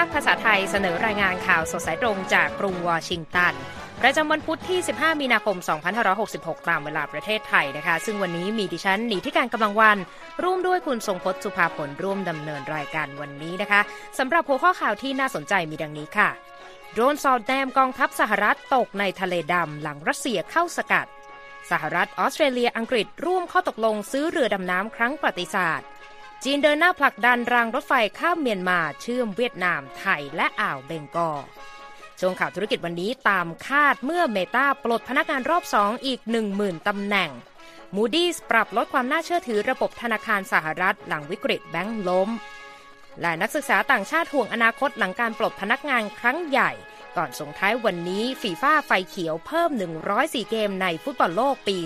าคภาษาไทยเสนอรายงานข่าวสดสายตรงจากกรุงวอชิงตัน ประจำวันพุธที่ 15 มีนาคม 2566 ตามเวลาประเทศไทยนะคะ ซึ่งวันนี้มีดิฉันหนีที่การกำลังวัน ร่วมด้วยคุณทรงพจน์สุภาผลร่วมดำเนินรายการวันนี้นะคะสำหรับหัวข้อข่าวที่น่าสนใจมีดังนี้ค่ะโดรนสอดแนมกองทัพสหรัฐตกในทะเลดำหลังรัสเซียเข้าสกัด สหรัฐออสเตรเลียอังกฤษร่วมข้อตกลงซื้อเรือดำน้ำครั้งประวัติศาสตร์ จีนเดินหน้าผลักดันรางรถไฟข้ามเมียนมาเชื่อมเวียดนาม ไทยและอ่าวเบงกอลช่วงข่าวธุรกิจวันนี้ตามคาดเมื่อเมตาปลดพนักงานรอบ2อีก 10,000ตำแหน่ง Moody's ปรับลดความน่าเชื่อถือระบบธนาคารสหรัฐ หลังวิกฤตแบงก์ล้ม และนักศึกษาต่างชาติห่วงอนาคตหลังการปลดพนักงานครั้งใหญ่ ก่อนส่งท้ายวันนี้ฟีฟ่าไฟเขียวเพิ่ม 104 เกมในฟุตบอลโลกปี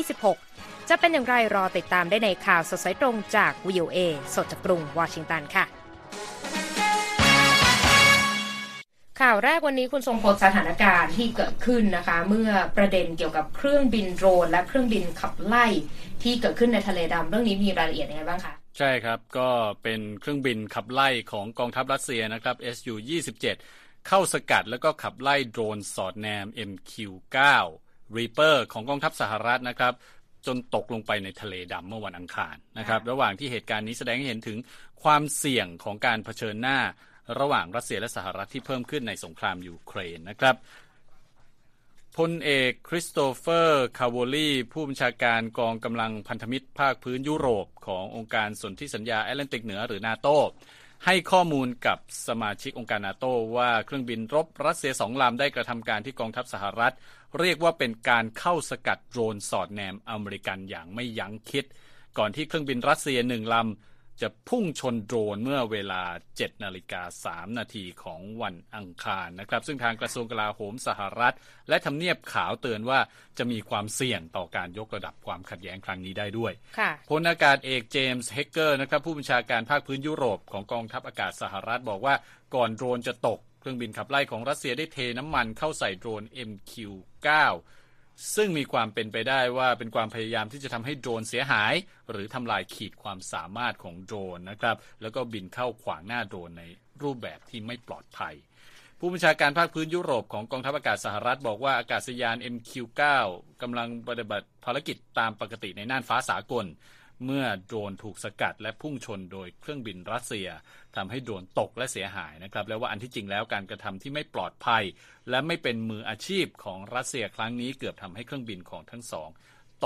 2026 จะเป็นอย่างไรรอติดตามได้ในข่าวสดสายตรงจาก VOA สดจากกรุงวอชิงตันค่ะ ข่าวแรกวันนี้คุณทรงพลสถานการณ์ที่เกิดขึ้นนะคะ เมื่อประเด็นเกี่ยวกับเครื่องบินโดรน และเครื่องบินขับไล่ที่เกิดขึ้นในทะเลดำเรื่องนี้มีรายละเอียดยังไงบ้างคะใช่ครับ ก็เป็นเครื่องบินขับไล่ของกองทัพรัสเซียนะครับ Su-27 เข้าสกัดแล้วก็ขับไล่โดรนสอดแนม MQ-9 Reaper ของกองทัพสหรัฐนะครับ จนตกลงไปในทะเลดำเมื่อวันอังคารนะครับ ระหว่างที่เหตุการณ์นี้แสดงให้เห็นถึงความเสี่ยงของการเผชิญหน้า ระหว่างรัสเซียและสหรัฐที่เพิ่มขึ้นในสงครามยูเครนนะครับพลเอกคริสโตเฟอร์คาโวลีผู้บัญชาการกองกำลังพันธมิตรภาคพื้นยุโรปขององค์การสนธิสัญญาแอตแลนติกเหนือหรือนาโต ให้ข้อมูลกับสมาชิกองค์การนาโตว่าเครื่องบินรบรัสเซียสองลำได้กระทำการที่กองทัพสหรัฐ เรียกว่าเป็นการเข้าสกัดโดรนสอดแนมอเมริกันอย่างไม่ยั้งคิด ก่อนที่เครื่องบินรัสเซียหนึ่งลำ จะพุ่งชนโดรนเมื่อเวลา 7 นาฬิกา 3 นาทีของวันอังคารนะครับ ซึ่งทางกระทรวงกลาโหมสหรัฐ และทำเนียบขาวเตือนว่าจะมีความเสี่ยงต่อการยกระดับความขัดแย้งครั้งนี้ได้ด้วยพลอากาศเอกเจมส์เฮกเกอร์นะครับผู้บัญชาการภาคพื้นยุโรปของกองทัพอากาศสหรัฐบอกว่าก่อนโดรนจะตก เครื่องบินขับไล่ของรัสเซียได้เทน้ำมันเข้าใส่โดรน MQ-9 ซึ่งมีความเป็นไปได้ว่าเป็นความพยายามที่จะทำให้โดรนเสียหาย หรือทำลายขีดความสามารถของโดรนนะครับ แล้วก็บินเข้าขวางหน้าโดรนในรูปแบบที่ไม่ปลอดภัย ผู้บัญชาการภาคพื้นยุโรปของกองทัพอากาศสหรัฐบอกว่าอากาศยาน MQ-9 กำลังปฏิบัติภารกิจตามปกติในน่านฟ้าสากล เมื่อโดรนถูกสกัดและพุ่งชนโดยเครื่องบินรัสเซียทำให้โดรนตกและเสียหายนะครับ แล้วว่าอันที่จริงแล้วการกระทำที่ไม่ปลอดภัย และไม่เป็นมืออาชีพของรัสเซียครั้งนี้เกือบทำให้เครื่องบินของทั้งสอง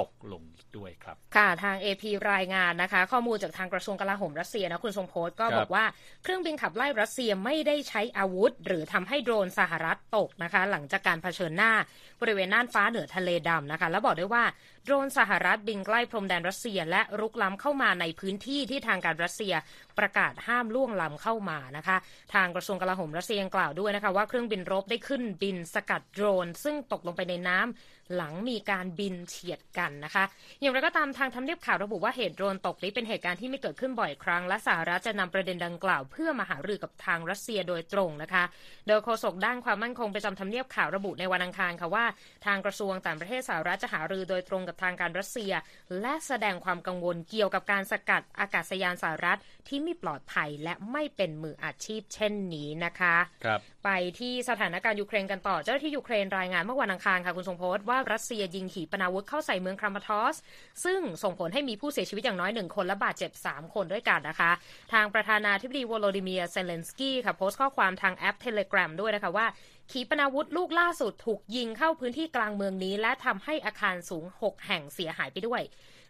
ตกลงด้วยครับ ค่ะทาง AP รายงานนะคะ ข้อมูลจากทางกระทรวงกลาโหมรัสเซียนะคุณทรงโพสก็บอกว่าเครื่องบินขับไล่รัสเซียไม่ได้ใช้อาวุธ หรือทำให้โดรนสหรัฐตกนะคะ หลังจากการเผชิญหน้าบริเวณน่านฟ้าเหนือทะเลดำนะคะ แล้วบอกด้วยว่า โดรนสหรัฐบินใกล้พรมแดนรัสเซีย และรุกล้ำเข้ามาในพื้นที่ที่ทางการรัสเซียประกาศห้ามล่วงล้ำเข้ามานะคะ ทางกระทรวงกลาโหมรัสเซียกล่าวด้วยนะคะว่าเครื่องบินรบได้ขึ้นบินสกัดโดรน ซึ่งตกลงไปในน้ำหลังมีการบินเฉียดกันนะคะ อย่างไรก็ตามทางทำเนียบข่าวระบุว่าเหตุโดรนตกนี้เป็นเหตุการณ์ที่ไม่เกิดขึ้นบ่อยครั้งและสหรัฐจะนำประเด็นดังกล่าวเพื่อมาหารือกับทางรัสเซียโดยตรงนะคะ โดยโฆษกด้านความมั่นคงประจำทำเนียบข่าวระบุในวันอังคารค่ะว่า ทางกระทรวงต่างประเทศสหรัฐจะหารือโดยตรงกับทางการรัสเซีย และแสดงความกังวลเกี่ยวกับการสกัดอากาศยานสหรัฐที่ไม่ปลอดภัยและไม่เป็นมืออาชีพเช่นนี้นะคะครับไปที่สถานการณ์ยูเครนกันต่อ เจ้าหน้าที่ยูเครนรายงานเมื่อวันอังคารค่ะคุณทรงพจน์ว่ารัสเซียยิงขีปนาวุธเข้าใส่เมืองครามาทอสก์ ซึ่งส่งผลให้มีผู้เสียชีวิตอย่างน้อยหนึ่งคนและบาดเจ็บ 3 คนด้วยกันนะคะ ทางประธานาธิบดีวโลดิเมียเซเลนสกี้ค่ะโพสต์ข้อความทางแอปเทเลแกรมด้วยนะคะว่า ขีปนาวุธลูกล่าสุดถูกยิงเข้าพื้นที่กลางเมืองนี้ และทำให้อาคารสูง 6 แห่งเสียหายไปด้วย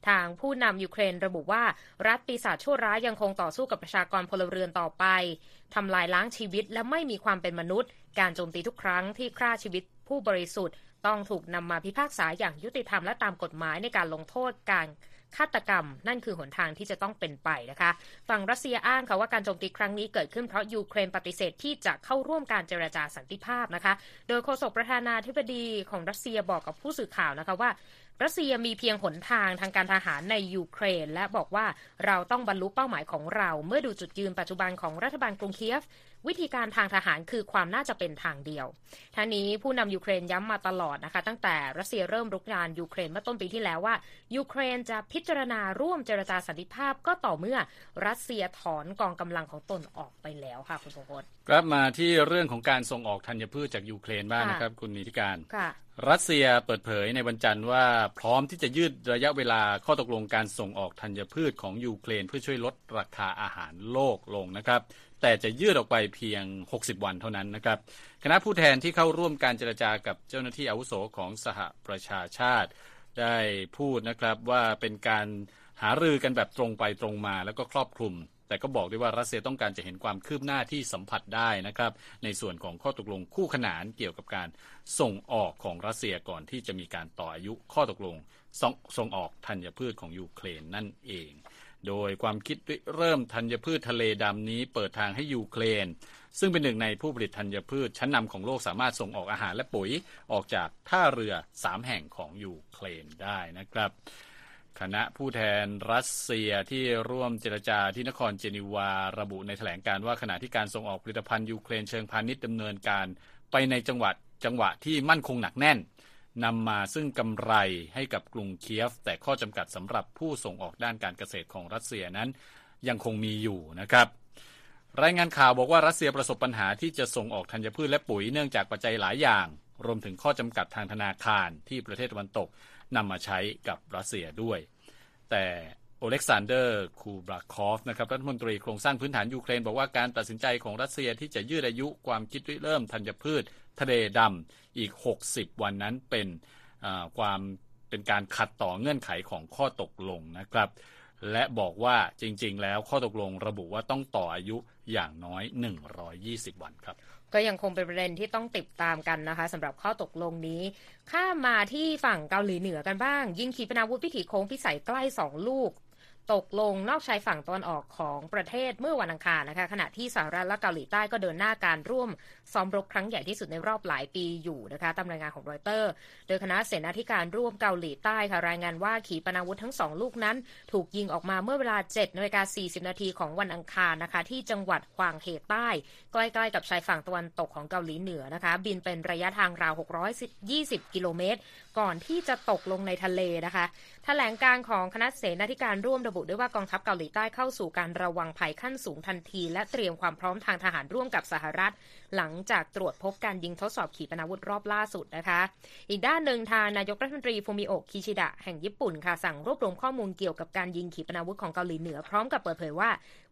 ทางผู้นำยูเครนระบุว่า รัฐปีศาจชั่วร้ายยังคงต่อสู้กับประชากรพลเรือนต่อไปทำลายล้างชีวิตและไม่มีความเป็นมนุษย์ การโจมตีทุกครั้งที่ฆ่าชีวิตผู้บริสุทธิ์ ต้องถูกนำมาพิพากษาอย่างยุติธรรมและตามกฎหมายในการลงโทษการ ฆาตกรรม นั่นคือหนทางที่จะต้องเป็นไปนะคะ ฝั่งรัสเซียอ้างค่ะว่าการโจมตีครั้งนี้เกิดขึ้นเพราะยูเครนปฏิเสธที่จะเข้าร่วมการเจรจาสันติภาพนะคะ โดยโฆษกประธานาธิบดีของรัสเซียบอกกับผู้สื่อข่าวนะคะว่ารัสเซียมีเพียงหนทางทางการทหารในยูเครน และบอกว่าเราต้องบรรลุเป้าหมายของเรา เมื่อดูจุดยืนปัจจุบันของรัฐบาลกรุงเคียฟ วิธีการทางทหารคือความน่าจะเป็นทางเดียวทั้งนี้ผู้นำยูเครนย้ำมาตลอดนะคะ ตั้งแต่รัสเซียเริ่มรุกรานยูเครนเมื่อต้นปีที่แล้วว่ายูเครนจะพิจารณาร่วมเจรจาสันติภาพก็ต่อเมื่อรัสเซียถอนกองกำลังของตนออกไปแล้วค่ะคุณทรงพจน์กลับมาที่เรื่องของการส่งออกธัญพืชจากยูเครนบ้างนะครับ คุณนิติการรัสเซียเปิดเผยในวันจันทร์ว่าพร้อมที่จะยืดระยะเวลาข้อตกลงการส่งออกธัญพืชของยูเครน เพื่อช่วยลดราคาอาหารโลกลงนะครับ แต่จะยืดออกไปเพียง 60 วันเท่านั้นนะครับ คณะผู้แทนที่เข้าร่วมการเจรจากับเจ้าหน้าที่อาวุโสของสหประชาชาติ ได้พูดนะครับว่าเป็นการหารือกันแบบตรงไปตรงมาแล้วก็ครอบคลุม แต่ก็บอกด้วยว่ารัสเซียต้องการจะเห็นความคืบหน้าที่สัมผัสได้นะครับ ในส่วนของข้อตกลงคู่ขนานเกี่ยวกับการส่งออกของรัสเซียก่อนที่จะมีการต่ออายุข้อตกลงส่งออกธัญพืชของยูเครนนั่นเอง โดยความคิดริเริ่มธัญพืชทะเลดำนี้เปิดทางให้ยูเครน ซึ่งเป็นหนึ่งในผู้ผลิตธัญพืชชั้นนำของโลกสามารถส่งออกอาหารและปุ๋ยออกจากท่าเรือสามแห่งของยูเครนได้นะครับคณะผู้แทนรัสเซียที่ร่วมเจรจาที่นครเจนีวาระบุในแถลงการว่าขณะที่การส่งออกผลิตภัณฑ์ยูเครนเชิงพาณิชย์ดำเนินการไปในจังหวัดจังหวะที่มั่นคงหนักแน่น นำมาซึ่งกำไรให้กับกรุงเคียฟ แต่ข้อจำกัดสำหรับผู้ส่งออกด้านการเกษตรของรัสเซียนั้น ยังคงมีอยู่นะครับ รายงานข่าวบอกว่ารัสเซียประสบปัญหาที่จะส่งออกธัญพืชและปุ๋ยเนื่องจากปัจจัยหลายอย่าง รวมถึงข้อจำกัดทางธนาคารที่ประเทศตะวันตกนำมาใช้กับรัสเซียด้วย แต่โอเล็กซานเดอร์คูบราคอฟนะครับรัฐมนตรีโครงสร้างพื้นฐานยูเครนบอกว่าการตัดสินใจของรัสเซียที่จะยืดอายุความคิดริเริ่มธัญพืช ทะเลดำอีก 60 วันนั้นเป็นความเป็นการขัดต่อเงื่อนไขของข้อตกลงนะครับ และบอกว่าจริง ๆ แล้วข้อตกลงระบุว่าต้องต่ออายุอย่างน้อย 120 วันครับก็ยังคงเป็นประเด็นที่ต้องติดตามกันนะคะสำหรับข้อตกลงนี้ ข้ามาที่ฝั่งเกาหลีเหนือกันบ้าง ยิงขีปนาวุธพิถีโค้งพิสัยใกล้สองลูก ตกลงนอกชายฝั่งตะวันออกของประเทศเมื่อวันอังคารนะคะ ขณะที่สหรัฐและเกาหลีใต้ก็เดินหน้าการร่วมซ้อมรบครั้งใหญ่ที่สุดในรอบหลายปีอยู่นะคะตามรายงานของรอยเตอร์ โดยคณะเสนาธิการร่วมเกาหลีใต้ค่ะรายงานว่าขีปนาวุธทั้งสองลูกนั้น ถูกยิงออกมาเมื่อเวลา7นาฬิกา40 นาทีของวันอังคารนะคะ ที่จังหวัดฮวางเฮใต้ใกล้ๆกับชายฝั่งตะวันตกของเกาหลีเหนือนะคะ บินเป็นระยะทางราว 620 กิโลเมตร ก่อนที่จะตกลงในทะเลนะคะแถลงการของคณะเสนาธิการร่วมระบุบุด้วยว่ากองทัพเกาหลีใต้เข้าสู่การระวังภัยขั้นสูงทันที และเตรียมความพร้อมทางทหารร่วมกับสหรัฐ หลังจากตรวจพบการยิงทดสอบขีปนาวุธรอบล่าสุดนะคะ อีกด้านหนึ่งทางนายกรัฐมนตรีฟูมิโอะคิชิดะแห่งญี่ปุ่นค่ะสั่งรวบรวมข้อมูลเกี่ยวกับการยิงขีปนาวุธของเกาหลีเหนือพร้อมกับเปิดเผยว่า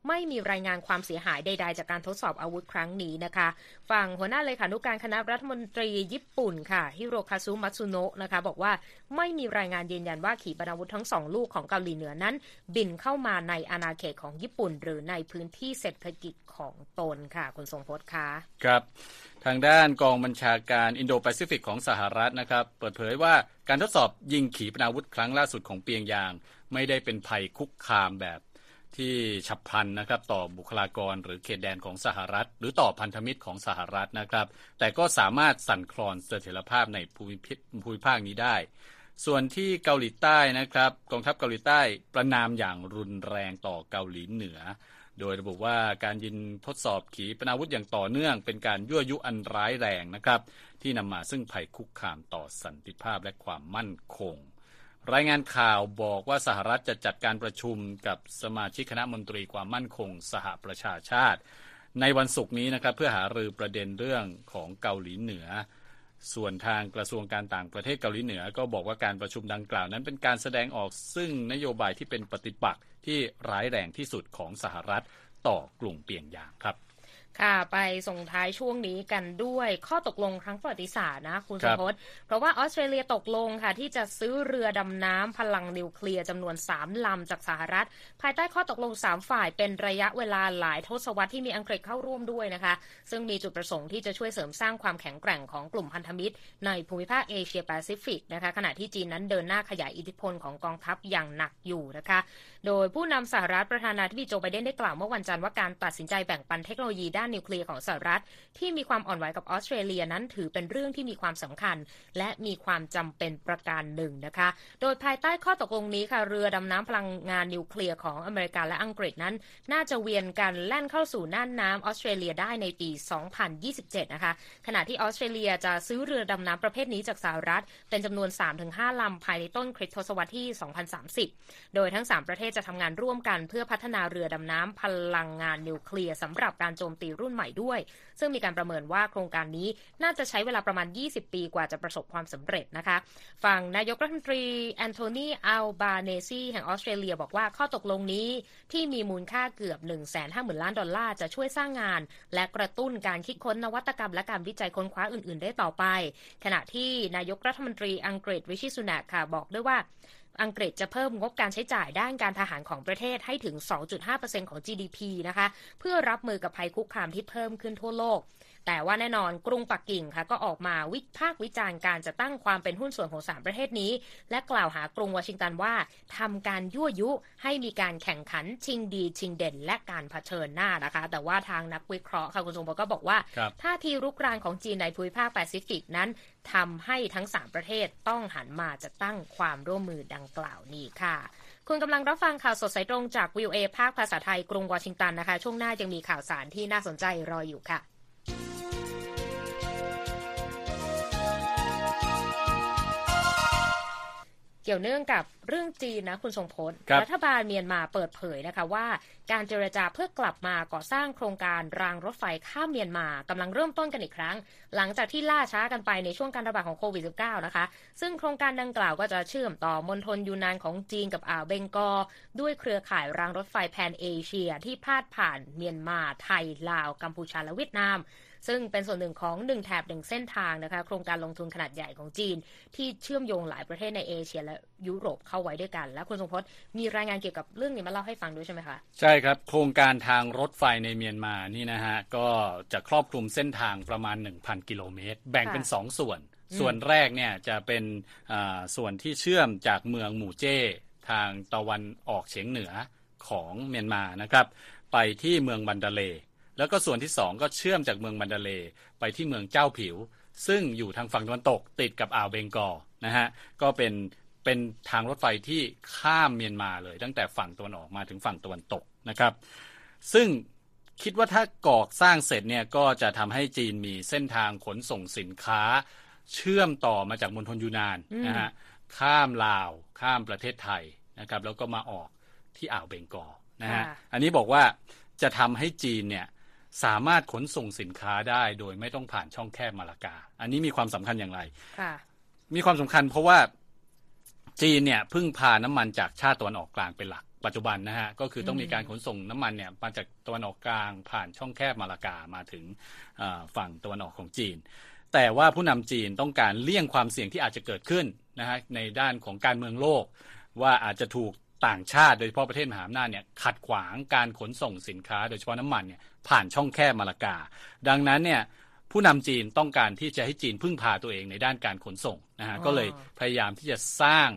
ไม่มีรายงานความเสียหายใด ๆ จากการทดสอบอาวุธครั้งนี้นะคะ ฝั่งหัวหน้าเลขานุการคณะรัฐมนตรีญี่ปุ่นค่ะ ฮิโรคาซุมัตสุโนะนะคะ บอกว่าไม่มีรายงานยืนยันว่าขีปนาวุธทั้งสองลูกของเกาหลีเหนือนั้น บินเข้ามาในอาณาเขตของญี่ปุ่น หรือในพื้นที่เศรษฐกิจของตนค่ะคุณทรงพจน์คะครับ ทางด้านกองบัญชาการอินโดแปซิฟิกของสหรัฐนะครับ เปิดเผยว่าการทดสอบยิงขีปนาวุธครั้งล่าสุดของเปียงยาง ไม่ได้เป็นภัยคุกคามแบบ ที่ฉับพลันนะครับต่อบุคลากรหรือเขตแดนของสหรัฐ หรือต่อพันธมิตรของสหรัฐนะครับ แต่ก็สามารถสั่นคลอนเสถียรภาพในภูมิภูมิภาคนี้ได้ ส่วนที่เกาหลีใต้นะครับกองทัพเกาหลีใต้ประณามอย่างรุนแรงต่อเกาหลีเหนือ โดยระบุว่าการยิงทดสอบขีปนาวุธอย่างต่อเนื่อง เป็นการยั่วยุอันร้ายแรงนะครับ ที่นำมาซึ่งภัยคุกคามต่อสันติภาพและความมั่นคง รายงานข่าวบอกว่าสหรัฐจะจัดการประชุมกับสมาชิกคณะมนตรีความมั่นคงสหประชาชาติ ในวันศุกร์นี้นะครับเพื่อหารือประเด็นเรื่องของเกาหลีเหนือ ส่วนทางกระทรวงการต่างประเทศเกาหลีเหนือ ก็บอกว่าการประชุมดังกล่าวนั้นเป็นการแสดงออกซึ่งนโยบายที่เป็นปฏิปักษ์ที่ร้ายแรงที่สุดของสหรัฐต่อกรุงเปียงยางครับ ค่ะ ไปส่งท้ายช่วงนี้กันด้วยข้อตกลงครั้งประวัติศาสตร์นะ คุณทรงพจน์เพราะว่าออสเตรเลียตกลงค่ะ ที่จะซื้อเรือดำน้ำพลังนิวเคลียร์จำนวน 3 ลำจากสหรัฐ ภายใต้ข้อตกลง 3 ฝ่ายเป็นระยะเวลาหลายทศวรรษที่มีอังกฤษเข้าร่วมด้วยนะคะ ซึ่งมีจุดประสงค์ที่จะช่วยเสริมสร้างความแข็งแกร่งของกลุ่มพันธมิตร ในภูมิภาคเอเชียแปซิฟิกนะคะขณะที่จีนนั้นเดินหน้าขยายอิทธิพลของกองทัพอย่างหนักอยู่นะคะ โดยผู้นำสหรัฐประธานาธิบดีโจไบเดนได้กล่าวเมื่อวันจันทร์ว่าการตัดสินใจแบ่งปันเทคโนโลยีด้านานนิวเคลียร์ของสหรัฐ ที่มีความอ่อนไหวกับออสเตรเลียนั้นถือเป็นเรื่องที่มีความสำคัญ และมีความจำเป็นประการหนึ่งนะคะ โดยภายใต้ข้อตกลงนี้ค่ะเรือดำน้ำพลังงานนิวเคลียร์ของอเมริกาและอังกฤษนั้น น่าจะเวียนกันแล่นเข้าสู่น่านน้ำออสเตรเลียได้ในปี 2027 นะคะ ขณะที่ออสเตรเลียจะซื้อเรือดำน้ำประเภทนี้จากสหรัฐ เป็นจำนวน 3-5 ลำภายในต้นคริสตศตวรรษที่ 2030 โดยทั้ง 3 ประเทศจะทำงานร่วมกันเพื่อพัฒนาเรือดำน้ำพลังงานนิวเคลียร์สำหรับการโจมตีรุ่นใหม่ด้วย ซึ่งมีการประเมินว่าโครงการนี้น่าจะใช้เวลาประมาณ 20 ปีกว่าจะประสบความสำเร็จนะคะฝั่งนายกรัฐมนตรีแอนโทนีอัลบาเนซีแห่งออสเตรเลียบอกว่าข้อตกลงนี้ที่มีมูลค่าเกือบ 1 5 0 0 0 0 ล้านดอลลาร์จะช่วยสร้างงาน และกระตุ้นการคิดค้นนวัตกรรมและการวิจัยค้นคว้าอื่น ๆ ได้ต่อไป ขณะที่นายกรัฐมนตรีอังกฤษริชิสุนักค่ะบอกด้วยว่า อังกฤษจะเพิ่มงบการใช้จ่ายด้านการทหารของประเทศให้ถึง 2.5%ของ GDP นะคะ เพื่อรับมือกับภัยคุกคามที่เพิ่มขึ้นทั่วโลก แต่ว่าแน่นอนกรุงปักกิ่งค่ะก็ออกมาวิพากษ์วิจารณ์การจะตั้งความเป็นหุ้นส่วนของสามประเทศนี้ และกล่าวหากรุงวอชิงตันว่าทำการยั่วยุให้มีการแข่งขันชิงดีชิงเด่น และการเผชิญหน้านะคะ แต่ว่าทางนักวิเคราะห์ค่ะคุณทรงพลก็บอกว่าครับท่าทีรุกรานของจีนในภูมิภาคแปซิฟิกนั้นทำให้ทั้ง 3 ประเทศต้องหันมาจะตั้งความร่วมมือดังกล่าวนี้ค่ะ คุณกำลังรับฟังข่าวสดสายตรงจากวิวเอภาคภาษาไทยกรุงวอชิงตันนะคะ ช่วงหน้ายังมีข่าวสารที่น่าสนใจรออยู่ค่ะ กี่ยวเนื่องกับเรื่องจีนนะคุณทรงพจน์ครับรัฐบาลเมียนมาเปิดเผยนะคะว่า การเจรจาเพื่อกลับมาก่อสร้างโครงการรางรถไฟข้ามเมียนมากำลังเริ่มต้นกันอีกครั้ง หลังจากที่ล่าช้ากันไปในช่วงการระบาดของโควิด -19 นะคะ ซึ่งโครงการดังกล่าวก็จะเชื่อมต่อมณฑลยูนานของจีนกับอ่าวเบงกอลด้วยเครือข่ายรางรถไฟแพนเอเชีย ที่พาดผ่านเมียนมาไทยลาวกัมพูชาและเวียดนาม ซึ่งเป็นส่วนหนึ่งของหนึ่งแถบหนึ่งเส้นทางนะคะโครงการลงทุนขนาดใหญ่ของจีน ที่เชื่อมโยงหลายประเทศในเอเชียและยุโรปเข้าไว้ด้วยกัน และคุณทรงพจน์มีรายงานเกี่ยวกับเรื่องนี้มาเล่าให้ฟังด้วยใช่ไหมคะ ใช่ครับ โครงการทางรถไฟในเมียนมานี่นะฮะก็จะครอบคลุมเส้นทางประมาณ 1,000 กิโลเมตร แบ่งเป็นค่ะ2ส่วน ส่วนแรกเนี่ยจะเป็นอ่าส่วนที่เชื่อมจากเมืองหมู่เจ้ทางตะวันออกเฉียงเหนือของเมียนมานะครับ ไปที่เมืองบันดาเล แล้วก็ส่วนที่สองก็เชื่อมจากเมืองบันดาเลไปที่เมืองเจ้าผิว ซึ่งอยู่ทางฝั่งตะวันตกติดกับอ่าวเบงกอลนะฮะก็เป็นเป็นทางรถไฟที่ข้ามเมียนมาเลย ตั้งแต่ฝั่งตะวันออกมาถึงฝั่งตะวันตกนะครับ ซึ่งคิดว่าถ้าก่อสร้างเสร็จเนี่ยก็จะทำให้จีนมีเส้นทางขนส่งสินค้า เชื่อมต่อมาจากมณฑลยูนานอืมนะฮะข้ามลาวข้ามประเทศไทยนะครับ แล้วก็มาออกที่อ่าวเบงกอลนะฮะค่ะอันนี้บอกว่าจะทำให้จีนเนี่ย สามารถขนส่งสินค้าได้โดยไม่ต้องผ่านช่องแคบมาลากา อันนี้มีความสำคัญอย่างไรค่ะมีความสำคัญเพราะว่าจีนเนี่ยพึ่งพาน้ำมันจากชาติตะวันออกกลางเป็นหลักปัจจุบันนะฮะก็คือต้องมีการขนส่งน้ำมันเนี่ยมาจากตะวันออกกลางผ่านช่องแคบมาลากามาถึงเอ่อฝั่งตะวันออกของจีน แต่ว่าผู้นำจีนต้องการเลี่ยงความเสี่ยงที่อาจจะเกิดขึ้นนะฮะในด้านของการเมืองโลก ว่าอาจจะถูก ต่างชาติโดยเฉพาะประเทศมหาอำนาจเนี่ยขัดขวางการขนส่งสินค้า โดยเฉพาะน้ำมันเนี่ยผ่านช่องแคบมาลากา ดังนั้นเนี่ยผู้นำจีนต้องการที่จะให้จีนพึ่งพาตัวเองในด้านการขนส่งนะฮะอ๋อก็เลยพยายามที่จะสร้าง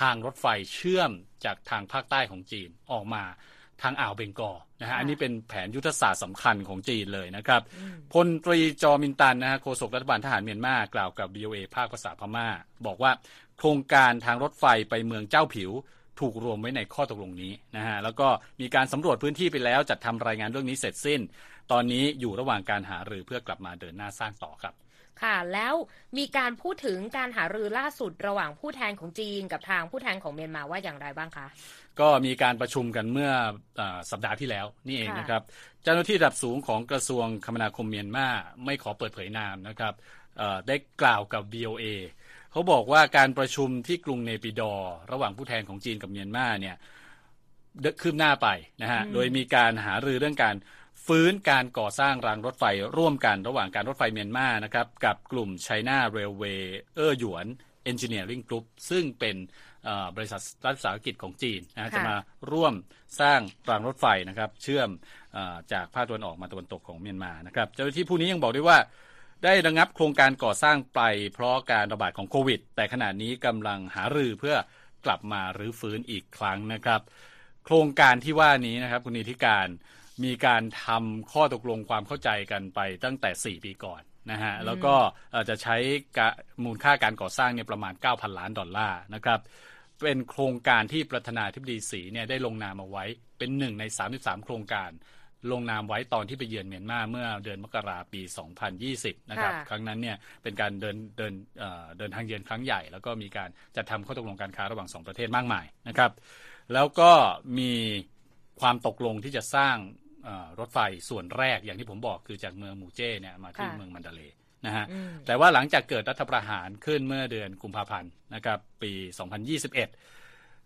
ทางรถไฟเชื่อมจากทางภาคใต้ของจีนออกมาทางอ่าวเบงกอลนะฮะอันนี้เป็นแผนยุทธศาสตร์สำคัญของจีนเลยนะครับพลตรีซอมินตุนนะฮะโฆษกรัฐบาลทหารเมียนมากล่าวกับ VOA ภาคภาษาพม่า บอกว่าโครงการทางรถไฟไปเมืองเจ้าผิ่ว ถูกรวมไว้ในข้อตกลงนี้นะฮะแล้วก็มีการสำรวจพื้นที่ไปแล้วจัดทำรายงานเรื่องนี้เสร็จสิ้น ตอนนี้อยู่ระหว่างการหารือเพื่อกลับมาเดินหน้าสร้างต่อครับค่ะแล้วมีการพูดถึงการหารือล่าสุดระหว่างผู้แทนของจีนกับทางผู้แทนของเมียนมาว่าอย่างไรบ้างคะ ก็มีการประชุมกันเมื่ออาสัปดาห์ที่แล้วนี่เองค่ะนะครับ เจ้าหน้าที่ระดับสูงของกระทรวงคมนาคมเมียนมาไม่ขอเปิดเผยนามนะครับเอ่อ ได้กล่าวกับ BOA เขาบอกว่าการประชุมที่กรุงเนปิดอร์ระหว่างผู้แทนของจีนกับเมียนมาเนี่ยเดินคืบหน้าไปนะฮะอืมโดยมีการหารือเรื่องการฟื้นการก่อสร้างรางรถไฟร่วมกันระหว่างการรถไฟเมียนมานะครับ กับกลุ่ม China Railway เออหยวน Engineering Group ซึ่งเป็นเอ่อบริษัทรัฐวิสาหกิจของจีนนะฮะค่ะจะมาร่วมสร้างรางรถไฟนะครับ เชื่อมเออจากภาคตะวันออกมาตะวันตกของเมียนมานะครับ เจ้าหน้าที่ผู้นี้ยังบอกด้วยว่า ได้ระงับโครงการก่อสร้างไปเพราะการระบาดของโควิด แต่ขณะนี้กำลังหารือเพื่อกลับมารื้อฟื้นอีกครั้งนะครับ โครงการที่ว่านี้นะครับคุณนิติการมีการทำข้อตกลงความเข้าใจกันไปตั้งแต่ 4 ปีก่อนนะฮะแล้วก็จะใช้มูลค่าการก่อสร้างเนี่ยประมาณ 9,000 ล้านดอลลาร์นะครับเป็นโครงการที่ประธานาธิบดีสีเนี่ยได้ลงนามเอาไว้เป็นหนึ่งใน 33 โครงการ ลงนามไว้ตอนที่ไปเยือนเมียนมาเมื่อเดือนมกราปี 2020 นะครับครั้งนั้นเนี่ยเป็นการเดินเดินเดินทางเยือนครั้งใหญ่ แล้วก็มีการจัดทำข้อตกลงการค้าระหว่างสองประเทศมากมายนะครับ แล้วก็มีความตกลงที่จะสร้างรถไฟส่วนแรกอย่างที่ผมบอกคือจากเมืองมูเจ้เนี่ยมาที่เมืองมันดาเลนะฮะแต่ว่าหลังจากเกิดรัฐประหารขึ้นเมื่อเดือนกุมภาพันธ์นะครับปี 2021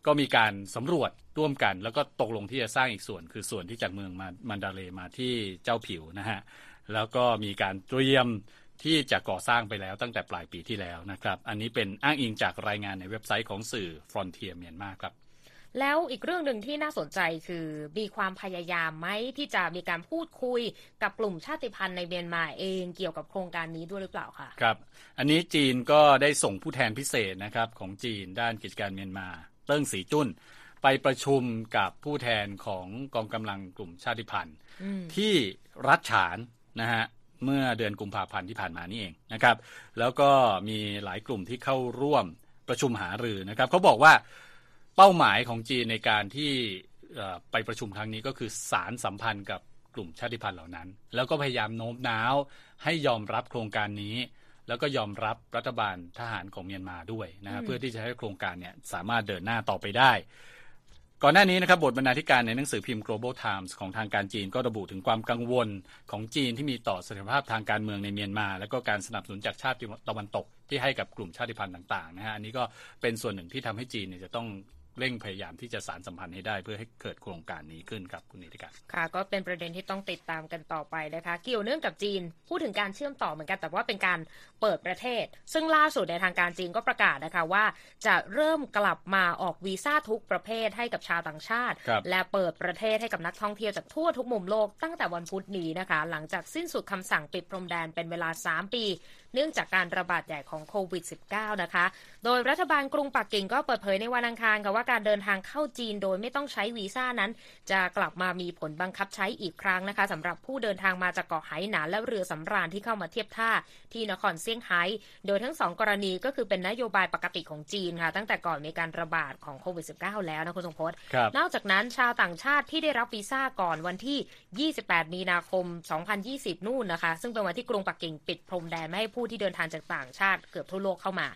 ก็มีการสำรวจร่วมกัน แล้วก็ตกลงที่จะสร้างอีกส่วน คือส่วนที่จากเมืองมันดาเลมาที่เจ้าผิวนะฮะแล้วก็มีการเตรียมที่จะก่อสร้างไปแล้วตั้งแต่ปลายปีที่แล้วนะครับ อันนี้เป็นอ้างอิงจากรายงานในเว็บไซต์ของสื่อ Frontier เมียนมาครับ แล้วอีกเรื่องหนึ่งที่น่าสนใจคือมีความพยายามไหมที่จะมีการพูดคุยกับกลุ่มชาติพันธุ์ในเมียนมาเองเกี่ยวกับโครงการนี้ด้วยหรือเปล่าคะครับ อันนี้จีนก็ได้ส่งผู้แทนพิเศษนะครับของจีนด้านกิจการเมียนมา เติ้งสีจุ้น ไปประชุมกับผู้แทนของกองกำลังกลุ่มชาติพันธุ์ที่รัฐฉานนะฮะเมื่อเดือนกุมภาพันธ์ที่ผ่านมานี่เองนะครับ แล้วก็มีหลายกลุ่มที่เข้าร่วมประชุมหารือนะครับเขาบอกว่าเป้าหมายของจีนในการที่ไปประชุมครั้งนี้ก็คือสารสัมพันธ์กับกลุ่มชาติพันธุ์เหล่านั้น แล้วก็พยายามโน้มน้าวให้ยอมรับโครงการนี้ แล้วก็ยอมรับรัฐบาลทหารของเมียนมาด้วยนะเพื่อที่จะให้โครงการเนี่ยสามารถเดินหน้าต่อไปได้ ก่อนหน้านี้นะครับบทบรรณาธิการในหนังสือพิมพ์ Global Times ของทางการจีนก็ระบุถึงความกังวลของจีนที่มีต่อสถานภาพทางการเมืองในเมียนมา และก็การสนับสนุนจากชาติตะวันตกที่ให้กับกลุ่มชาติพันธุ์ต่างๆนะฮะอันนี้ก็เป็นส่วนหนึ่งที่ทำให้จีนเนี่ยจะต้อง เร่งพยายามที่จะสารสัมพันธ์ให้ได้เพื่อให้เกิดโครงการนี้ขึ้นครับคุณนิติการค่ะ ก็เป็นประเด็นที่ต้องติดตามกันต่อไปนะคะ เกี่ยวเนื่องกับจีน พูดถึงการเชื่อมต่อเหมือนกันแต่ว่าเป็นการเปิดประเทศ ซึ่งล่าสุดในทางการจีนก็ประกาศนะคะว่า จะเริ่มกลับมาออกวีซ่าทุกประเภทให้กับชาวต่างชาติ และเปิดประเทศให้กับนักท่องเที่ยวจากทั่วทุกมุมโลกตั้งแต่วันพุธนี้นะคะ หลังจากสิ้นสุดคำสั่งปิดพรมแดนเป็นเวลา 3 ปี เนื่องจากการระบาดใหญ่ของโควิด -19 นะคะ โดยรัฐบาลกรุงปักกิ่งก็เปิดเผยในวันอังคารค่ะว่าการเดินทางเข้าจีนโดยไม่ต้องใช้วีซ่านั้น จะกลับมามีผลบังคับใช้อีกครั้งนะคะสำหรับผู้เดินทางมาจากเกาะไหหนานและเรือสำราญที่เข้ามาเทียบท่าที่นครเซี่ยงไฮ้โดยทั้งสองกรณีก็คือเป็นนโยบายปกติของจีนค่ะตั้งแต่ก่อนมีการระบาดของโควิด -19 แล้วนะคุณสงพจน์นอกจากนั้นชาวต่างชาติที่ได้รับวีซ่าก่อนวันที่ 28 มีนาคม 2020 นู่นนะคะ ซึ่งเป็นวันที่กรุงปักกิ่งปิดพรมแดนไม่ให้ผู้ที่เดินทางจากต่างชาติเกือบทั่วโลกเข้ามา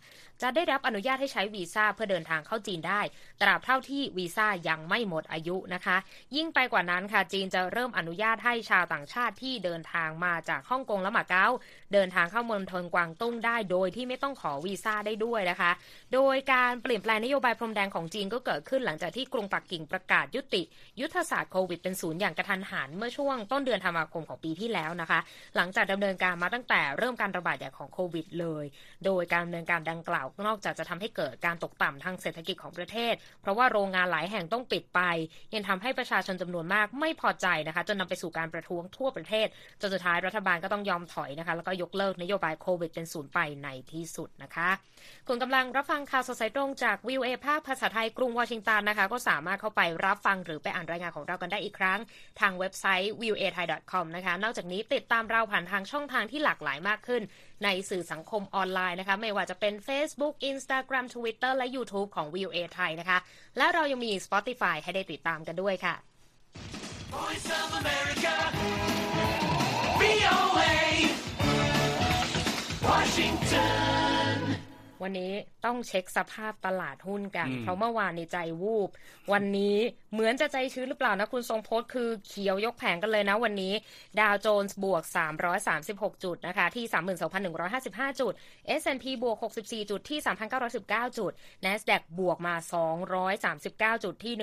จะได้รับอนุญาตให้ใช้วีซ่าเพื่อเดินทางเข้าจีนได้ ตราบเท่าที่วีซ่ายังไม่หมดอายุนะคะ ยิ่งไปกว่านั้นค่ะจีนจะเริ่มอนุญาตให้ชาวต่างชาติที่เดินทางมาจากฮ่องกงและมาเก๊าเดินทางเข้ามณฑลกวางตุ้งได้ โดยที่ไม่ต้องขอวีซ่าได้ด้วยนะคะ โดยการเปลี่ยนแปลงนโยบายพรมแดงของจีนก็เกิดขึ้นหลังจากที่กรุงปักกิ่งประกาศยุติ ยุทธศาสตร์โควิดเป็นศูนย์อย่างกระทันหันเมื่อช่วงต้นเดือนธันวาคมของปีที่แล้วนะคะ หลังจากดำเนินการมาตั้งแต่เริ่มการระบาดใหญ่ของโควิดเลย โดยการดำเนินการดังกล่าวนอกจากจะทำให้เกิดการตกต่ำทางเศรษฐกิจของประเทศ เพราะว่าโรงงานหลายแห่งต้องปิดไป ยังทำให้ประชาชนจำนวนมากไม่พอใจนะคะจนนำไปสู่การประท้วงทั่วประเทศจนสุดท้ายรัฐบาลก็ต้องยอมถอยนะคะแล้วก็ยกเลิกนโยบายโควิดเป็นศูนย์ไปในที่สุดนะคะคุณกำลังรับฟังข่าวสดสายตรงจากวิวเอภาคภาษาไทยกรุงวอชิงตันนะคะก็สามารถเข้าไปรับฟังหรือไปอ่านรายงานของเรากันได้อีกครั้ง ทางเว็บไซต์ v i e w a thai com นะคะนอกจากนี้ติดตามเราผ่านทางช่องทางที่หลากหลายมากขึ้น ในสื่อสังคมออนไลน์นะคะ ไม่ว่าจะเป็น Facebook Instagram Twitter และ YouTube ของ VOA ไทยนะคะ และเรายังมี Spotify ให้ได้ติดตามกันด้วยค่ะ Voice of America วันนี้ต้องเช็คสภาพตลาดหุ้นกัน เพราะเมื่อวานในใจวูบ วันนี้เหมือนจะใจชื้นหรือเปล่านะคุณทรงพจน์คือเขียวยกแผงกันเลยนะวันนี้ ดาวโจนส์บวก 336 จุดนะคะ ที่ 32,155 จุด S&P บวก 64 จุดที่ 3,919 จุด NASDAQ บวกมา 239 จุดที่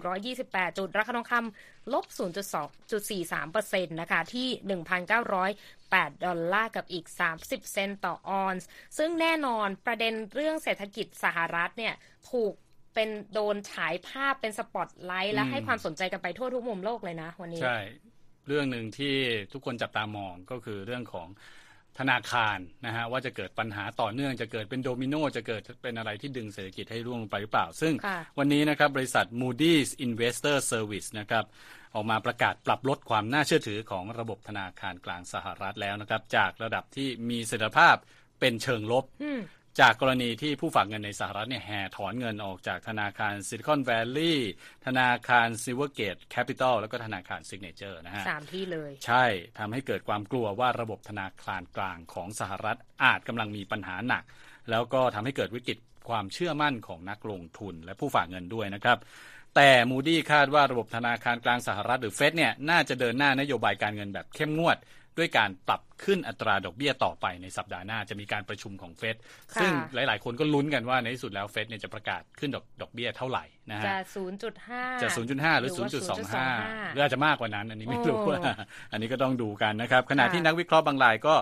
11,428 จุด ราคาทองคำลบ 0.2.43%นะคะที่ 1,900 8 ดอลลาร์กับอีก 30 เซนต์ต่อออนซ์ ซึ่งแน่นอนประเด็นเรื่องเศรษฐกิจสหรัฐเนี่ยถูกเป็นโดนฉายภาพเป็นสปอตไลท์และให้ความสนใจกันไปทั่วทุกมุมโลกเลยนะวันนี้ ใช่ เรื่องหนึ่งที่ทุกคนจับตามองก็คือเรื่องของท ธนาคารนะฮะว่าจะเกิดปัญหาต่อเนื่องจะเกิดเป็นโดมิโนจะเกิดเป็นอะไรที่ดึงเศรษฐกิจให้ร่วงลงไปหรือเปล่า ซึ่งวันนี้นะครับบริษัท Moody's Investor Service นะครับออกมาประกาศปรับลดความน่าเชื่อถือของระบบธนาคารกลางสหรัฐแล้วนะครับ จากระดับที่มีเสถียรภาพเป็นเชิงลบ จากกรณีที่ผู้ฝากเงินในสหรัฐเนี่ยแห่ถอนเงินออกจากธนาคารซิลิคอนแวลลีย์ธนาคารซิลเวอร์เกตแคปิตอลแล้วก็ธนาคารซิกเนเจอร์นะฮะสามที่เลย ใช่ทำให้เกิดความกลัวว่าระบบธนาคารกลางของสหรัฐอาจกำลังมีปัญหาหนัก แล้วก็ทำให้เกิดวิกฤตความเชื่อมั่นของนักลงทุนและผู้ฝากเงินด้วยนะครับแต่มูดี้คาดว่าระบบธนาคารกลางสหรัฐหรือเฟดเนี่ยน่าจะเดินหน้านโยบายการเงินแบบเข้มงวด ด้วยการปรับขึ้นอัตราดอกเบี้ยต่อไปในสัปดาห์หน้าจะมีการประชุมของเฟดซึ่งหลาย ๆ คนก็ลุ้นกันว่าในที่สุดแล้วเฟดเนี่ยจะประกาศขึ้นดอกดอกเบี้ยเท่าไหร่นะฮะจะ 0.5 จะ 0.5 หรือ 0.25 หรืออาจจะมากกว่านั้น อันนี้ไม่รู้ว่าอันนี้ก็ต้องดูกันนะครับขณะที่นักวิเคราะห์บางรายก็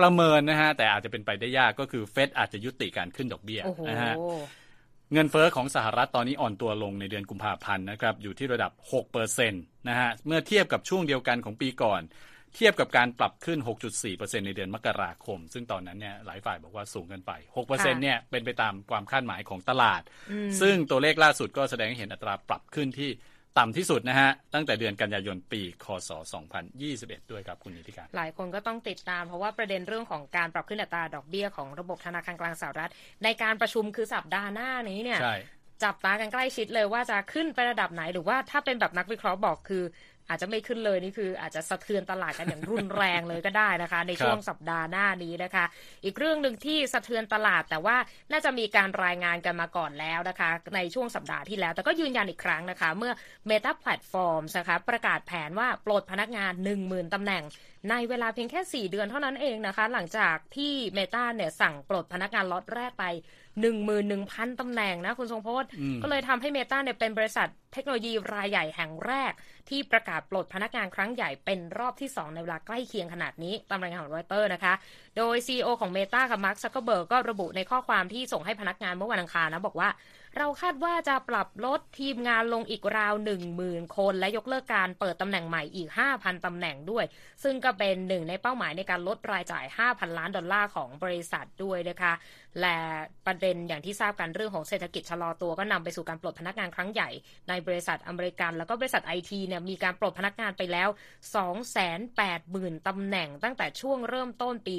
ประเมินนะฮะแต่อาจจะเป็นไปได้ยากก็คือเฟดอาจจะยุติการขึ้นดอกเบี้ยนะฮะเงินเฟอ้อของสหรัฐตอนนี้อ่อนตัวลงในเดือนกุมภาพันธ์นะครับอยู่ที่ระดับ 6%นะฮะเมื่อเทียบกับช่วงเดียวกันของปีก่อน เทียบกับการปรับขึ้น 6.4%ในเดือนมกราคม ซึ่งตอนนั้นเนี่ยหลายฝ่ายบอกว่าสูงเกินไป 6%เนี่ยเป็นไปตามความคาดหมายของตลาด ซึ่งตัวเลขล่าสุดก็แสดงให้เห็นอัตราปรับขึ้นที่ต่ำที่สุดนะฮะ ตั้งแต่เดือนกันยายนปี คศ 2021 ด้วยครับคุณนิติการ หลายคนก็ต้องติดตามเพราะว่าประเด็นเรื่องของการปรับขึ้นอัตราดอกเบี้ยของระบบธนาคารกลางสหรัฐ ในการประชุมคือสัปดาห์หน้านี้เนี่ยจับตากันใกล้ชิดเลยว่าจะขึ้นไประดับไหนหรือว่าถ้าเป็นแบบนักวิเคราะห์บอกคือ อาจจะไม่ขึ้นเลยนี่คือ อาจจะสะเทือนตลาดกันอย่างรุนแรงเลยก็ได้นะคะ ในช่วงสัปดาห์หน้านี้นะคะ อีกเรื่องหนึ่งที่สะเทือนตลาดแต่ว่าน่าจะมีการรายงานกันมาก่อนแล้วนะคะ ในช่วงสัปดาห์ที่แล้ว แต่ก็ยืนยันอีกครั้งนะคะ เมื่อ Meta Platforms นะคะประกาศแผนว่าปลดพนักงาน 10,000 ตำแหน่ง ในเวลาเพียงแค่ 4 เดือนเท่านั้นเองนะคะ หลังจากที่ Meta เนี่ยสั่งปลดพนักงานล็อตแรกไปหนึ่งหมื่นหนึ่งพันตำแหน่งนะคุณทรงพจน์ ก็เลยทำให้ Meta เนี่ยเป็นบริษัทเทคโนโลยีรายใหญ่แห่งแรก ที่ประกาศปลดพนักงานครั้งใหญ่เป็นรอบที่ 2 ในเวลาใกล้เคียงขนาดนี้ตามรายงานของรอยเตอร์นะคะ โดย CEO ของเมตาค่ะมาร์คซักเกอร์เบิร์กก็ระบุในข้อความที่ส่งให้พนักงานเมื่อวันอังคารนะบอกว่า เราคาดว่าจะปรับลดทีมงานลงอีกราว1 0,000 คน และยกเลิกการเปิดตำแหน่งใหม่อีก 5,000ตำแหน่งด้วย ซึ่งก็เป็นหนึ่งในเป้าหมายในการลดรายจ่าย 5,000 ล้านดอลลาร์ของบริษัทด้วยนะคะ และประเด็นอย่างที่ทราบกันเรื่องของเศรษฐกิจชะลอตัวก็นำไปสู่การปลดพนักงานครั้งใหญ่ ในบริษัทอเมริกัน แล้วก็บริษัทไอทีเนี่ยมีการปลดพนักงานไปแล้ว 280,000ตำแหน่งตั้งแต่ช่วงเริ่มต้นปี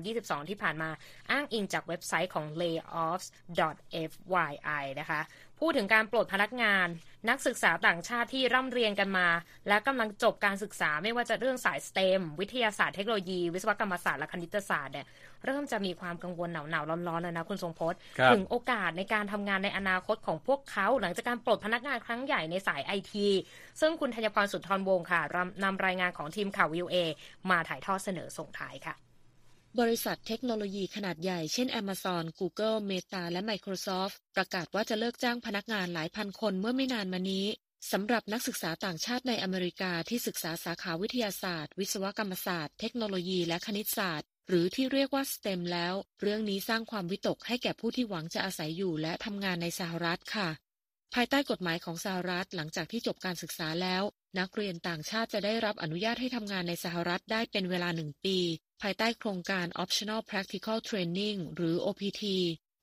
2022 ที่ผ่านมาอ้างอิงจากเว็บไซต์ของ layoffs.fyi นะคะ พูดถึงการปลดพนักงาน นักศึกษาต่างชาติที่ร่ำเรียนกันมา และกำลังจบการศึกษาไม่ว่าจะเรื่องสายสเตมวิทยาศาสตร์เทคโนโลยี วิศวกรรมศาสตร์และคณิตศาสตร์เนี่ยเริ่มจะมีความกังวลหนาวหนาวร้อนๆแล้วนะคุณทรงพจน์ถึงโอกาสในการทำงานในอนาคตของพวกเขา หลังจากการปลดพนักงานครั้งใหญ่ในสายไอทีซึ่งคุณธัญพรสุนทรวงศ์ค่ะนำรายงานของทีมข่าววิวเอมาถ่ายทอดเสนอส่งท้ายค่ะ บริษัทเทคโนโลยีขนาดใหญ่เช่น Amazon, Google, Meta และ Microsoft ประกาศว่าจะเลิกจ้างพนักงานหลายพันคนเมื่อไม่นานมานี้สำหรับนักศึกษาต่างชาติในอเมริกาที่ศึกษาสาขาวิทยาศาสตร์ วิศวกรรมศาสตร์ เทคโนโลยีและคณิตศาสตร์ หรือที่เรียกว่า STEM แล้ว เรื่องนี้สร้างความวิตกให้แก่ผู้ที่หวังจะอาศัยอยู่และทำงานในสหรัฐค่ะ ภายใต้กฎหมายของสหรัฐหลังจากที่จบการศึกษาแล้ว นักเรียนต่างชาติจะได้รับอนุญาตให้ทำงานในสหรัฐได้เป็นเวลาหนึ่งปี ภายใต้โครงการ Optional Practical Training หรือ OPT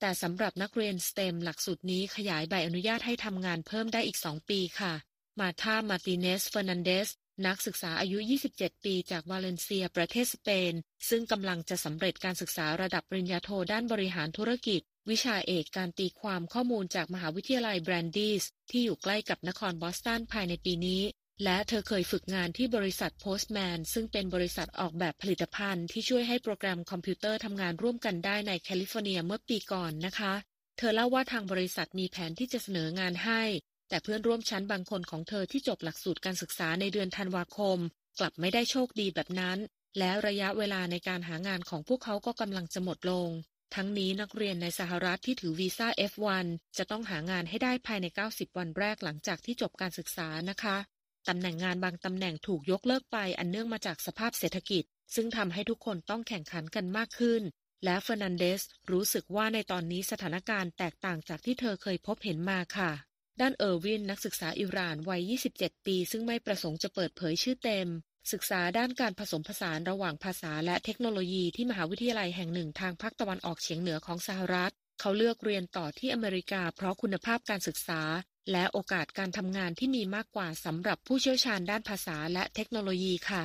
แต่สำหรับนักเรียน STEM หลักสูตรนี้ขยายใบอนุญาตให้ทำงานเพิ่มได้อีก 2 ปีค่ะ มาธามาติเนสเฟอร์นันเดสนักศึกษาอายุ 27 ปี จากวาเลนเซีย ประเทศสเปน ซึ่งกำลังจะสำเร็จการศึกษาระดับปริญญาโทด้านบริหารธุรกิจ วิชาเอกการตีความข้อมูลจากมหาวิทยาลัยแบรนดีสที่อยู่ใกล้กับนครบอสตันภายในปีนี้ และเธอเคยฝึกงานที่บริษัท Postman ซึ่งเป็นบริษัทออกแบบผลิตภัณฑ์ที่ช่วยให้โปรแกรมคอมพิวเตอร์ทำงานร่วมกันได้ในแคลิฟอร์เนียเมื่อปีก่อนนะคะ เธอเล่าว่าทางบริษัทมีแผนที่จะเสนองานให้ แต่เพื่อนร่วมชั้นบางคนของเธอที่จบหลักสูตรการศึกษาในเดือนธันวาคม กลับไม่ได้โชคดีแบบนั้น และระยะเวลาในการหางานของพวกเขาก็กำลังจะหมดลง ทั้งนี้นักเรียนในสหรัฐที่ถือวีซ่า F1 จะต้องหางานให้ได้ภายใน 90 วันแรกหลังจากที่จบการศึกษานะคะ ตำแหน่งงานบางตำแหน่งถูกยกเลิกไปอันเนื่องมาจากสภาพเศรษฐกิจ ซึ่งทำให้ทุกคนต้องแข่งขันกันมากขึ้น และเฟอร์นันเดสรู้สึกว่าในตอนนี้สถานการณ์แตกต่างจากที่เธอเคยพบเห็นมาค่ะ ด้านเออร์วินนักศึกษาอิหร่านวัย 27 ปี ซึ่งไม่ประสงค์จะเปิดเผยชื่อเต็ม ศึกษาด้านการผสมผสานระหว่างภาษาและเทคโนโลยีที่มหาวิทยาลัยแห่งหนึ่งทางภาคตะวันออกเฉียงเหนือของสหรัฐเขาเลือกเรียนต่อที่อเมริกาเพราะคุณภาพการศึกษา และโอกาสการทำงานที่มีมากกว่าสำหรับผู้เชี่ยวชาญด้านภาษาและเทคโนโลยีค่ะ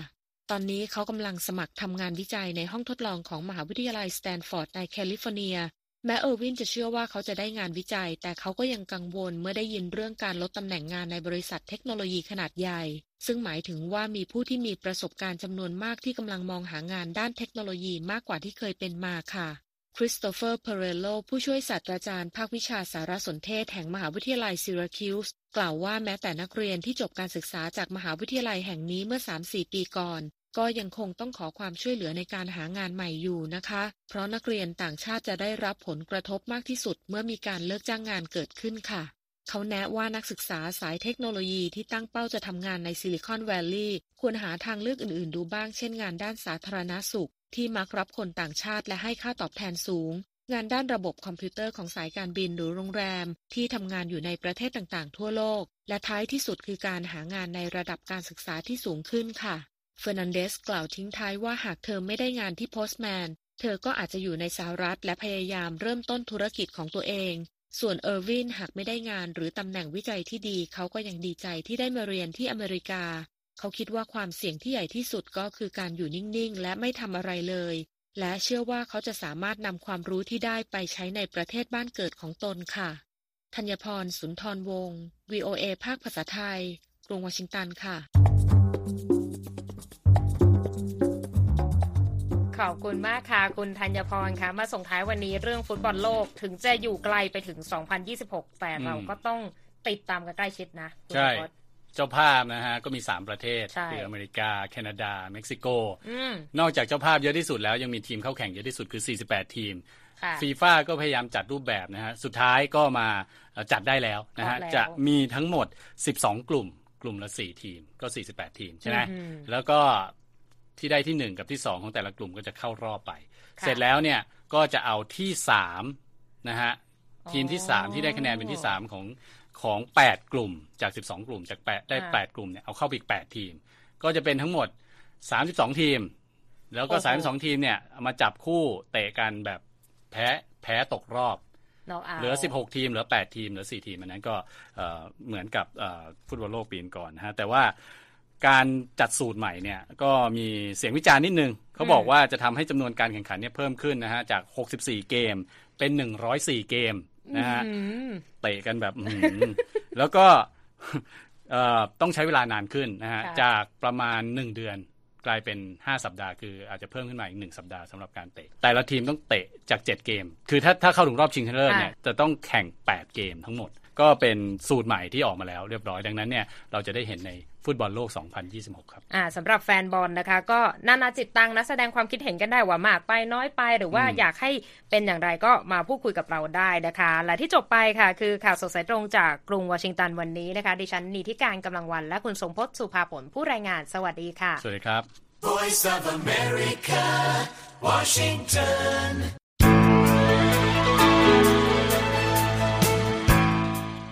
ตอนนี้เขากำลังสมัครทำงานวิจัยในห้องทดลองของมหาวิทยาลัยสแตนฟอร์ดในแคลิฟอร์เนีย แม้เออร์วินจะเชื่อว่าเขาจะได้งานวิจัย แต่เขาก็ยังกังวลเมื่อได้ยินเรื่องการลดตำแหน่งงานในบริษัทเทคโนโลยีขนาดใหญ่ ซึ่งหมายถึงว่ามีผู้ที่มีประสบการณ์จำนวนมากที่กำลังมองหางานด้านเทคโนโลยีมากกว่าที่เคยเป็นมาค่ะ คริสโตเฟอร์เพเรโล ผู้ช่วยศาสตราจารย์ภาควิชาสารสนเทศแห่งมหาวิทยาลัยซิราคิวส์กล่าวว่าแม้แต่นักเรียนที่จบการศึกษาจากมหาวิทยาลัยแห่งนี้เมื่อ 3-4 ปีก่อน ก็ยังคงต้องขอความช่วยเหลือในการหางานใหม่อยู่นะคะ เพราะนักเรียนต่างชาติจะได้รับผลกระทบมากที่สุดเมื่อมีการเลิกจ้างงานเกิดขึ้นค่ะ เขาแนะว่านักศึกษาสายเทคโนโลยีที่ตั้งเป้าจะทำงานในซิลิคอนแวลลีย์ควรหาทางเลือกอื่นๆ ดูบ้าง เช่นงานด้านสาธารณสุข ที่มักรับคนต่างชาติและให้ค่าตอบแทนสูง งานด้านระบบคอมพิวเตอร์ของสายการบินหรือโรงแรม ที่ทำงานอยู่ในประเทศต่างๆ ทั่วโลก และท้ายที่สุดคือการหางานในระดับการศึกษาที่สูงขึ้นค่ะเฟอร์นันเดสกล่าวทิ้งท้ายว่าหากเธอไม่ได้งานที่ Postman เธอก็อาจจะอยู่ในสหรัฐและพยายามเริ่มต้นธุรกิจของตัวเอง ส่วนเออร์วินหากไม่ได้งานหรือตำแหน่งวิจัยที่ดี เขาก็ยังดีใจที่ได้มาเรียนที่อเมริกา เขาคิดว่าความเสี่ยงที่ใหญ่ที่สุดก็คือการอยู่นิ่ง ๆ และไม่ทำอะไรเลย และเชื่อว่าเขาจะสามารถนำความรู้ที่ได้ไปใช้ในประเทศบ้านเกิดของตนค่ะธัญพร สุนทรวงศ์ VOA ภาคภาษาไทย กรุงวอชิงตันค่ะ ขอบคุณมากค่ะ คุณธัญพรค่ะ มาส่งท้ายวันนี้เรื่องฟุตบอลโลกถึงจะอยู่ไกลไปถึง 2026 แต่เราก็ต้องติดตามกันใกล้ชิดนะ ใช่ เจ้าภาพนะฮะ ก็มี 3 ประเทศ คืออเมริกา แคนาดา เม็กซิโกนอกจากเจ้าภาพเยอะที่สุดแล้ว ยังมีทีมเข้าแข่งเยอะที่สุดคือ 48 ทีมฟีฟ่าก็พยายามจัดรูปแบบนะฮะ สุดท้ายก็มาจัดได้แล้วนะฮะ จะมีทั้งหมด 12 กลุ่มกลุ่มละ 4 ทีมก็ 48 ทีมใช่ไหมแล้วก็ ที่ได้ที่หนึ่งกับที่สองของแต่ละกลุ่มก็จะเข้ารอบไป เสร็จแล้วเนี่ยก็จะเอาที่สามนะฮะทีมที่สามที่ได้คะแนนเป็นที่สามของของแปดกลุ่มจากสิบสองกลุ่มจากแปดได้แปดกลุ่มเนี่ยเอาเข้าไปอีกแปดทีม ก็จะเป็นทั้งหมดสามสิบสองทีม แล้วก็สามสิบสองทีมเนี่ยมาจับคู่เตะกันแบบแพ้แพ้ตกรอบเหลือ 16 ทีม เหลือ 8 ทีม เหลือ 4 ทีม อันนั้นก็เหมือนกับฟุตบอลโลกปีก่อนนะฮะ แต่ว่า การจัดสูตรใหม่เนี่ยก็มีเสียงวิจารณ์นิดนึงเขาบอกว่าจะทำให้จำนวนการแข่งขันเนี่ยเพิ่มขึ้นนะฮะจาก 64 เกมเป็น 104 เกมนะฮะเตะกันแบบแล้วก็ต้องใช้เวลานานขึ้นนะฮะจากประมาณ 1 เดือนกลายเป็น 5 สัปดาห์คืออาจจะเพิ่มขึ้นมาอีก 1 สัปดาห์สำหรับการเตะ แต่ละทีมต้องเตะจาก 7 เกม คือถ้าถ้าเข้าถึงรอบชิงชนะเลิศเนี่ยจะต้องแข่ง 8 เกมทั้งหมด ก็เป็นสูตรใหม่ที่ออกมาแล้วเรียบร้อยดังนั้นเนี่ยเราจะได้เห็นใน ฟุตบอลโลก 2026 ครับอ่าสำหรับแฟนบอลนะคะ ก็นานาจิตตังนะแสดงความคิดเห็นกันได้ว่ามากไปน้อยไปหรือว่าอยากให้เป็นอย่างไรก็มาพูดคุยกับเราได้นะคะ และที่จบไปค่ะ คือข่าวสดสายตรงจากกรุงวอชิงตันวันนี้นะคะ ดิฉันนีทิการกำลังวันและคุณสมพศสุภาผลผู้รายงานสวัสดีค่ะ สวัสดีครับ Voice of America Washington